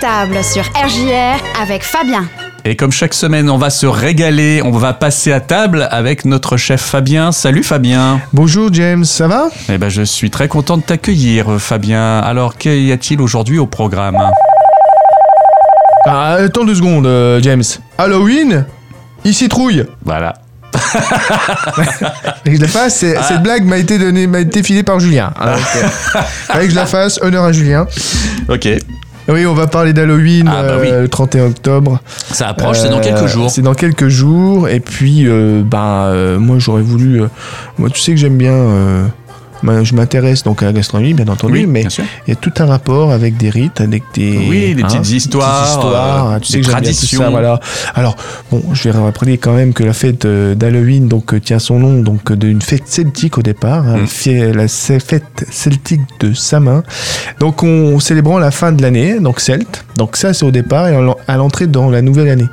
Table sur RJR avec Fabien. Et comme chaque semaine, on va se régaler, on va passer à table avec notre chef Fabien. Salut Fabien. Bonjour James, ça va? Eh ben, je suis très content de t'accueillir, Fabien. Alors, qu'y a-t-il aujourd'hui au programme? Ah, Attends deux secondes, euh, James. Halloween? Il citrouille Voilà. que je la fasse, cette blague m'a été donnée, m'a été filée par Julien. Alors, euh, que je la fasse, honneur à Julien. Ok. Oui, on va parler d'Halloween Ah, bah oui. euh, le 31 octobre. Ça approche, c'est dans quelques Euh, jours. C'est dans quelques jours. Et puis, euh, euh, moi, j'aurais voulu. moi, tu sais que j'aime bien. Ben, je m'intéresse donc à la gastronomie, bien entendu, Oui, mais bien il y a tout un rapport avec des rites, avec des. Oui, des petites histoires, histoires, euh, tu sais des que traditions. ça, voilà. Alors, bon, je vais rappeler quand même que la fête euh, d'Halloween donc euh, tient son nom donc euh, d'une fête celtique au départ, hein, Mm. la fête celtique de Samin. Donc, on célébrant la fin de l'année, donc celte. Donc ça, c'est au départ et à l'entrée dans la nouvelle année.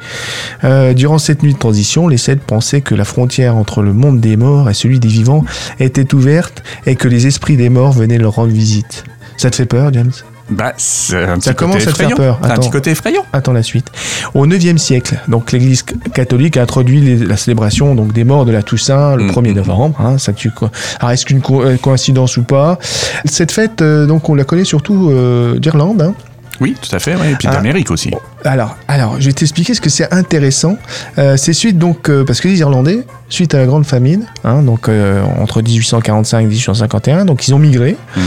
Euh, durant cette nuit de transition, les Celtes pensaient que la frontière entre le monde des morts et celui des vivants était ouverte et que les esprits des morts venaient leur rendre visite. Ça te fait peur, James? Bah, c'est un petit Ça commence à te faire peur. C'est un Attends. petit côté effrayant. Attends la suite. Au 9e siècle, donc l'Église catholique a introduit les- la célébration donc des morts de la Toussaint le Mm, 1er mm, novembre. Hein, ça tu Alors est-ce qu'une co- euh, coïncidence ou pas? Cette fête, euh, donc on la connaît surtout euh, d'Irlande. hein. Oui, tout à fait. ouais, Et puis Ah. d'Amérique aussi. Alors, alors, je vais t'expliquer ce que c'est intéressant. Euh, c'est suite donc euh, parce que les Irlandais, suite à la grande famine, hein, donc euh, entre 1845 et 1851, donc ils ont migré Mhm.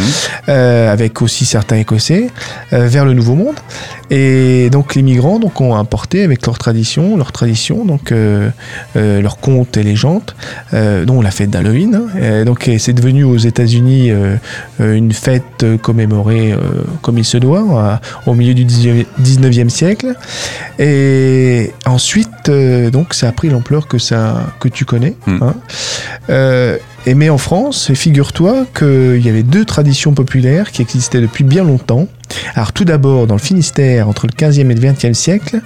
euh, avec aussi certains Écossais euh, vers le Nouveau Monde. Et donc les migrants donc ont apporté avec leurs traditions, leurs traditions, donc euh, euh, leurs contes et légendes, euh, dont la fête d'Halloween. hein. Donc c'est devenu aux États-Unis une fête commémorée euh, comme il se doit euh, au milieu du 19e siècle. Et ensuite euh, donc ça a pris l'ampleur que ça que tu connais. Mm. hein. Euh, et mais en France, figure-toi qu'il y avait deux traditions populaires qui existaient depuis bien longtemps. Alors tout d'abord, dans le Finistère, entre le 15e et le 20e siècle,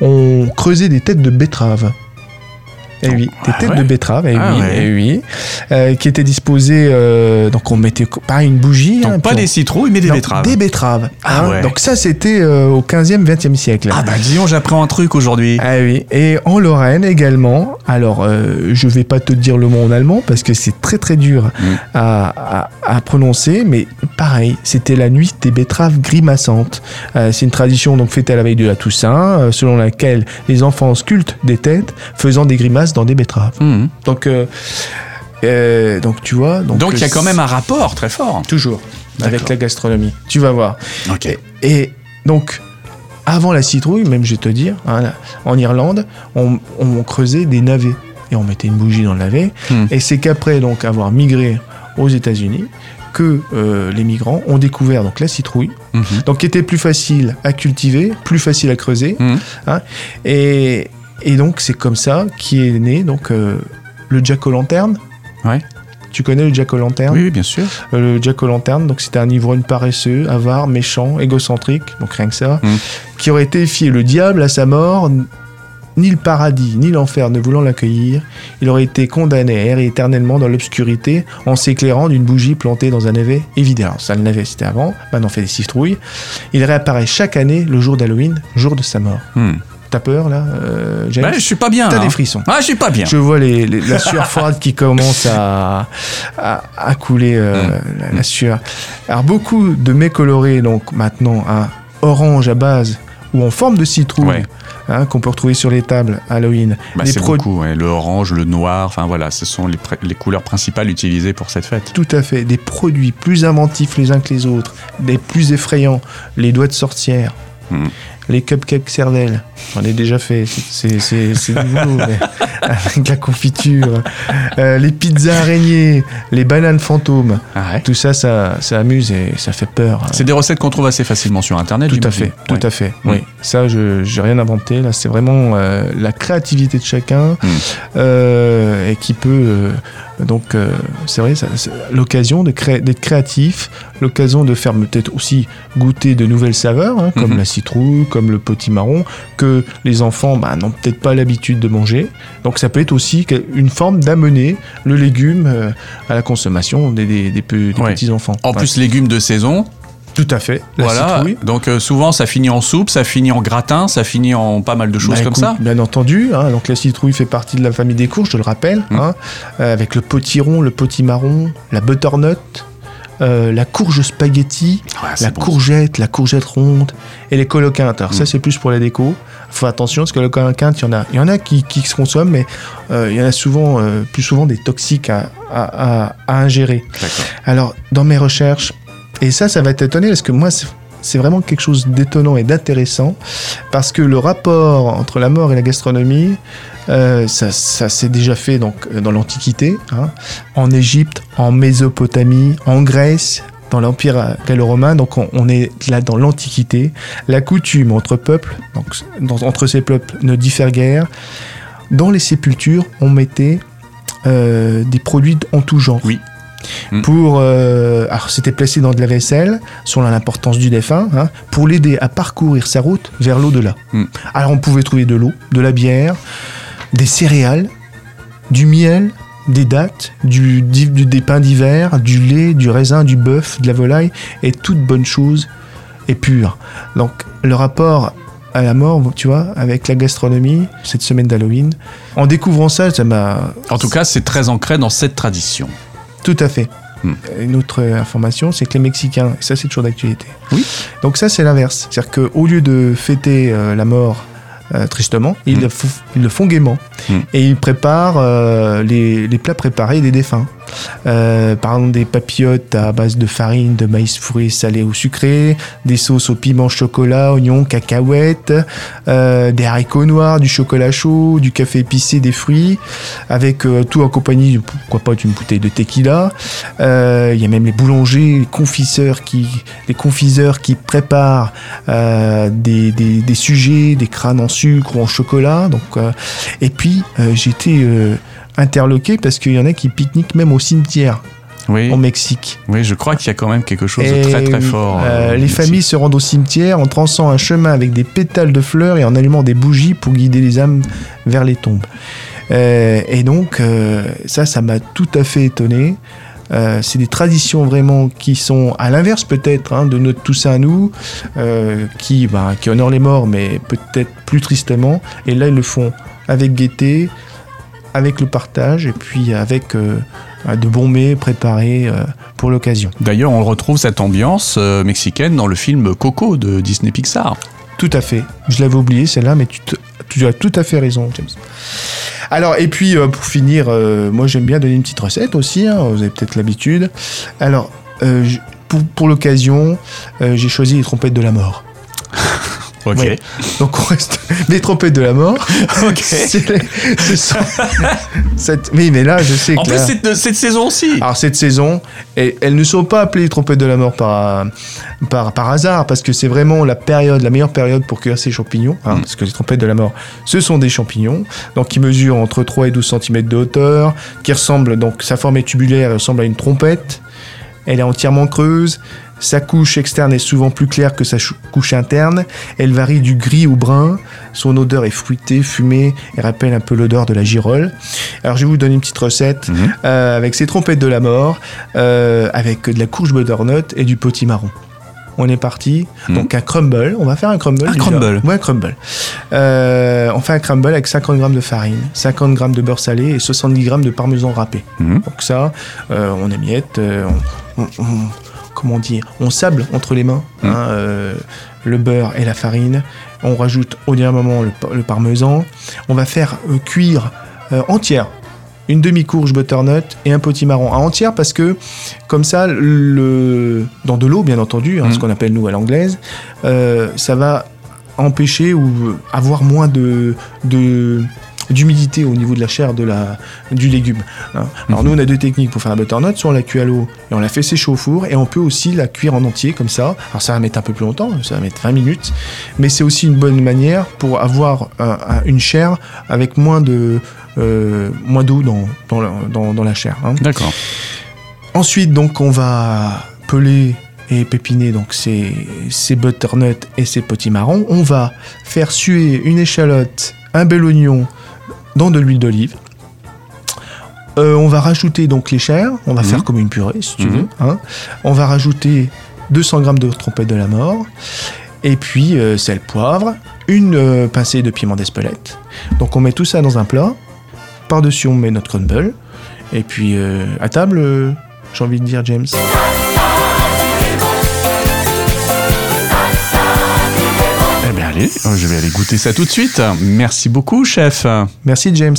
on creusait des têtes de betteraves. Eh oui, des Ah têtes ouais de betteraves, eh Ah oui, ouais. eh oui, euh, qui étaient disposées, euh, donc on mettait pareil une bougie. Donc hein, pas des citrouilles, mais des betteraves. Des betteraves. Ah hein. ouais. Donc ça, c'était euh, au 15e, 20e siècle. Ah bah disons, j'apprends un truc aujourd'hui. Ah oui, et en Lorraine également. Alors, je vais pas te dire le mot en allemand parce que c'est très très dur Mm. à, à- à prononcer, mais pareil, c'était la nuit des betteraves grimaçantes. C'est une tradition donc fêtée à la veille de la Toussaint, selon laquelle les enfants sculptent des têtes faisant des grimaces dans des betteraves. Mhm. Donc, euh, euh, donc tu vois. Donc il y a quand même un rapport très fort. toujours avec la gastronomie. Tu vas voir. Ok. Et, et donc, avant la citrouille, même je vais te dire, hein, là, en Irlande, on, on creusait des navets et on mettait une bougie dans le navet. Hmm. Et c'est qu'après donc avoir migré aux États-Unis que euh, les migrants ont découvert donc la citrouille, Mhm. donc qui était plus facile à cultiver, plus facile à creuser. Mhm. hein. et, et donc c'est comme ça qui est né donc euh, le jack o' lanterne. Ouais. Tu connais le jack o' lanterne Oui, oui, bien sûr. euh, le Jack O'Lantern, donc c'était un ivrogne paresseux, avare, méchant, égocentrique, donc rien que ça, Mm. qui aurait été fié le diable à sa mort, ni le paradis, ni l'enfer ne voulant l'accueillir, il aurait été condamné à errer éternellement dans l'obscurité en s'éclairant d'une bougie plantée dans un navet. Alors ça, le navet c'était avant, maintenant on fait des citrouilles. Il réapparaît chaque année le jour d'Halloween, jour de sa mort. Hmm. T'as peur là, euh, James Bah, je suis pas bien. T'as des frissons. Ah, je suis pas bien. Je vois les, les- la sueur froide qui commence à, à, à couler, euh, Mm. la, la sueur. Alors beaucoup de mets colorés, donc maintenant, hein, orange à base ou en forme de citrouille, Ouais. hein, qu'on peut retrouver sur les tables Halloween. Bah, c'est beaucoup. ouais. Le orange, le noir, enfin voilà, ce sont les, couleurs principales utilisées pour cette fête. Tout à fait. Des produits plus inventifs les uns que les autres, des plus effrayants, les doigts de sorcière. Mm. Les cupcakes cervelle, j'en ai déjà fait, c'est- c'est c'est- c'est nouveau, mais avec la confiture. Euh, les pizzas araignées, les bananes fantômes, Ah ouais. Tout ça, ça, ça amuse et ça fait peur. C'est des recettes qu'on trouve assez facilement sur internet. Tout à fait, tout Ouais. à fait. Oui, ça, je j'ai rien inventé. Là, c'est vraiment euh, la créativité de chacun Mm. euh, et qui peut donc, c'est vrai, l'occasion d'être créatif, l'occasion de faire peut-être aussi goûter de nouvelles saveurs, hein, comme Mhm. la citrouille, comme le potimarron, que les enfants bah, n'ont peut-être pas l'habitude de manger. Donc, ça peut être aussi une forme d'amener le légume euh, à la consommation des, des- des pe- des Ouais. petits enfants. En Ouais. plus, légumes de saison, Tout à fait. La voilà. citrouille. Donc euh, souvent ça finit en soupe, ça finit en gratin, ça finit en pas mal de choses Bah, comme écoute, ça. Bien entendu. hein, donc la citrouille fait partie de la famille des courges, je le rappelle. Mm. hein, euh, avec le potiron, le potimarron, la butternut, euh, la courge spaghetti, Ouais, la bon. courgette, la courgette ronde et les coloquintes. Alors ça Mm. c'est plus pour la déco. Faut attention parce que le coloquinte, il y en a, il y en a qui, qui se consomment, mais euh, il y en a souvent, euh, plus souvent des toxiques à, à- à- à ingérer. Alors, dans mes recherches, et ça, ça va t'étonner parce que moi, c'est vraiment quelque chose d'étonnant et d'intéressant parce que le rapport entre la mort et la gastronomie, euh, ça, ça s'est déjà fait donc euh, dans l'Antiquité, hein, en Égypte, en Mésopotamie, en Grèce, dans l'Empire euh, gallo-romain. Donc, on, est là dans l'Antiquité. La coutume entre peuples, donc entre ces peuples, ne diffère guère. Dans les sépultures, on mettait des produits en tout genre. Oui. Mm. Pour, euh, alors c'était placé dans de la vaisselle, selon l'importance du défunt, hein, pour l'aider à parcourir sa route vers l'au-delà. Mm. Alors on pouvait trouver de l'eau, de la bière, des céréales, du miel, des dattes, du, du- du- des pains d'hiver, du lait, du raisin, du bœuf, de la volaille, et toute bonne chose est pure. Donc le rapport à la mort, tu vois, avec la gastronomie, cette semaine d'Halloween, en découvrant ça, ça m'a En tout cas, c'est très ancré dans cette tradition. Tout à fait. Hmm. Une autre euh, information, c'est que les Mexicains, et ça c'est toujours d'actualité. Oui. Donc ça c'est l'inverse. C'est-à-dire qu'au lieu de fêter euh, la mort euh, tristement, ils, Hmm. le ils le font gaiement. Hmm. Et ils préparent euh, les, les plats préparés des défunts. Euh, par exemple des papillotes à base de farine, de maïs fourré, salé ou sucré, des sauces au piment, chocolat, oignons, cacahuètes, euh, des haricots noirs, du chocolat chaud, du café épicé, des fruits, avec euh, tout en compagnie, pourquoi pas d'une bouteille de tequila. Euh, Il y a même les boulangers, les confiseurs qui, les confiseurs qui préparent des, des, des sujets, des crânes en sucre ou en chocolat. Donc, et puis euh, interloqué parce qu'il y en a qui pique-niquent même au cimetière Oui, au Mexique. oui je crois qu'il y a quand même quelque chose de très très fort. euh, euh, les familles se rendent au cimetière en traçant un chemin avec des pétales de fleurs et en allumant des bougies pour guider les âmes vers les tombes. Euh, et donc, euh, ça, ça m'a tout à fait étonné. Euh, c'est des traditions vraiment qui sont à l'inverse peut-être hein, de notre Toussaint à nous, euh, qui, bah, qui honorent les morts, mais peut-être plus tristement. Et là, ils le font avec gaieté, avec le partage, et puis avec euh, de bons mets préparés euh, pour l'occasion. D'ailleurs, on retrouve cette ambiance euh, mexicaine dans le film Coco de Disney Pixar. Tout à fait. Je l'avais oublié celle-là, mais tu, te- tu as tout à fait raison, James. Alors, et puis pour finir, moi j'aime bien donner une petite recette aussi, hein, vous avez peut-être l'habitude. Alors, pour, pour l'occasion, j'ai choisi les trompettes de la mort. Ok. Ouais. Donc on reste. Les trompettes de la mort. Ok. c'est cette- Oui, mais là, je sais En que. plus, là- c'est de cette saison aussi. alors cette saison, elles ne sont pas appelées les trompettes de la mort par, par, par hasard, parce que c'est vraiment la période, la meilleure période pour cueillir ces champignons, hein, Mm. parce que les trompettes de la mort, ce sont des champignons, donc qui mesurent entre 3 et 12 cm de hauteur, qui ressemblent, donc sa forme est tubulaire, elle ressemble à une trompette, elle est entièrement creuse, sa couche externe est souvent plus claire que sa couche interne, elle varie du gris au brun, son odeur est fruitée, fumée, et rappelle un peu l'odeur de la girole. Alors je vais vous donner une petite recette Mhm. euh, avec ses trompettes de la mort, euh, avec de la courge butternut et du potimarron. On est parti. Mhm. Donc un crumble. On va faire un crumble. Un déjà. crumble. Ouais, un crumble. Euh, on fait un crumble avec 50 g de farine, 50 g de beurre salé et 70 g de parmesan râpé. Mhm. Donc ça, on émiette, on, on- on- comment dire, on sable entre les mains Mhm. hein, euh, le beurre et la farine. On rajoute au dernier moment le, pa- le parmesan. On va faire euh, cuire euh, entière une demi-courge butternut et un potimarron à entière parce que comme ça, le, dans de l'eau bien entendu, hein, ce qu'on appelle nous à l'anglaise, ça va empêcher ou avoir moins de, de- d'humidité au niveau de la chair de la, du légume. hein. Alors Mhm. nous on a deux techniques pour faire la butternut, soit on la cuit à l'eau et on la fait sécher au four et on peut aussi la cuire en entier comme ça. Alors ça va mettre un peu plus longtemps, ça va mettre 20 minutes, mais c'est aussi une bonne manière pour avoir un- un- une chair avec moins de euh, moins d'eau dans, dans, la- dans- dans la chair. hein. D'accord. Ensuite, donc, on va peler et pépiner donc ces, ces butternuts et ces potimarrons. On va faire suer une échalote, un bel oignon dans de l'huile d'olive. Euh, on va rajouter donc les chairs. On va Mhm. faire comme une purée, si tu Mhm. veux. hein. On va rajouter 200 g de trompette de la mort, et puis euh, sel, poivre, une euh, pincée de piment d'Espelette. Donc on met tout ça dans un plat. Par-dessus, on met notre crumble. Et puis euh, à table, j'ai envie de dire James. Allez, je vais aller goûter ça tout de suite. Merci beaucoup chef. Merci James.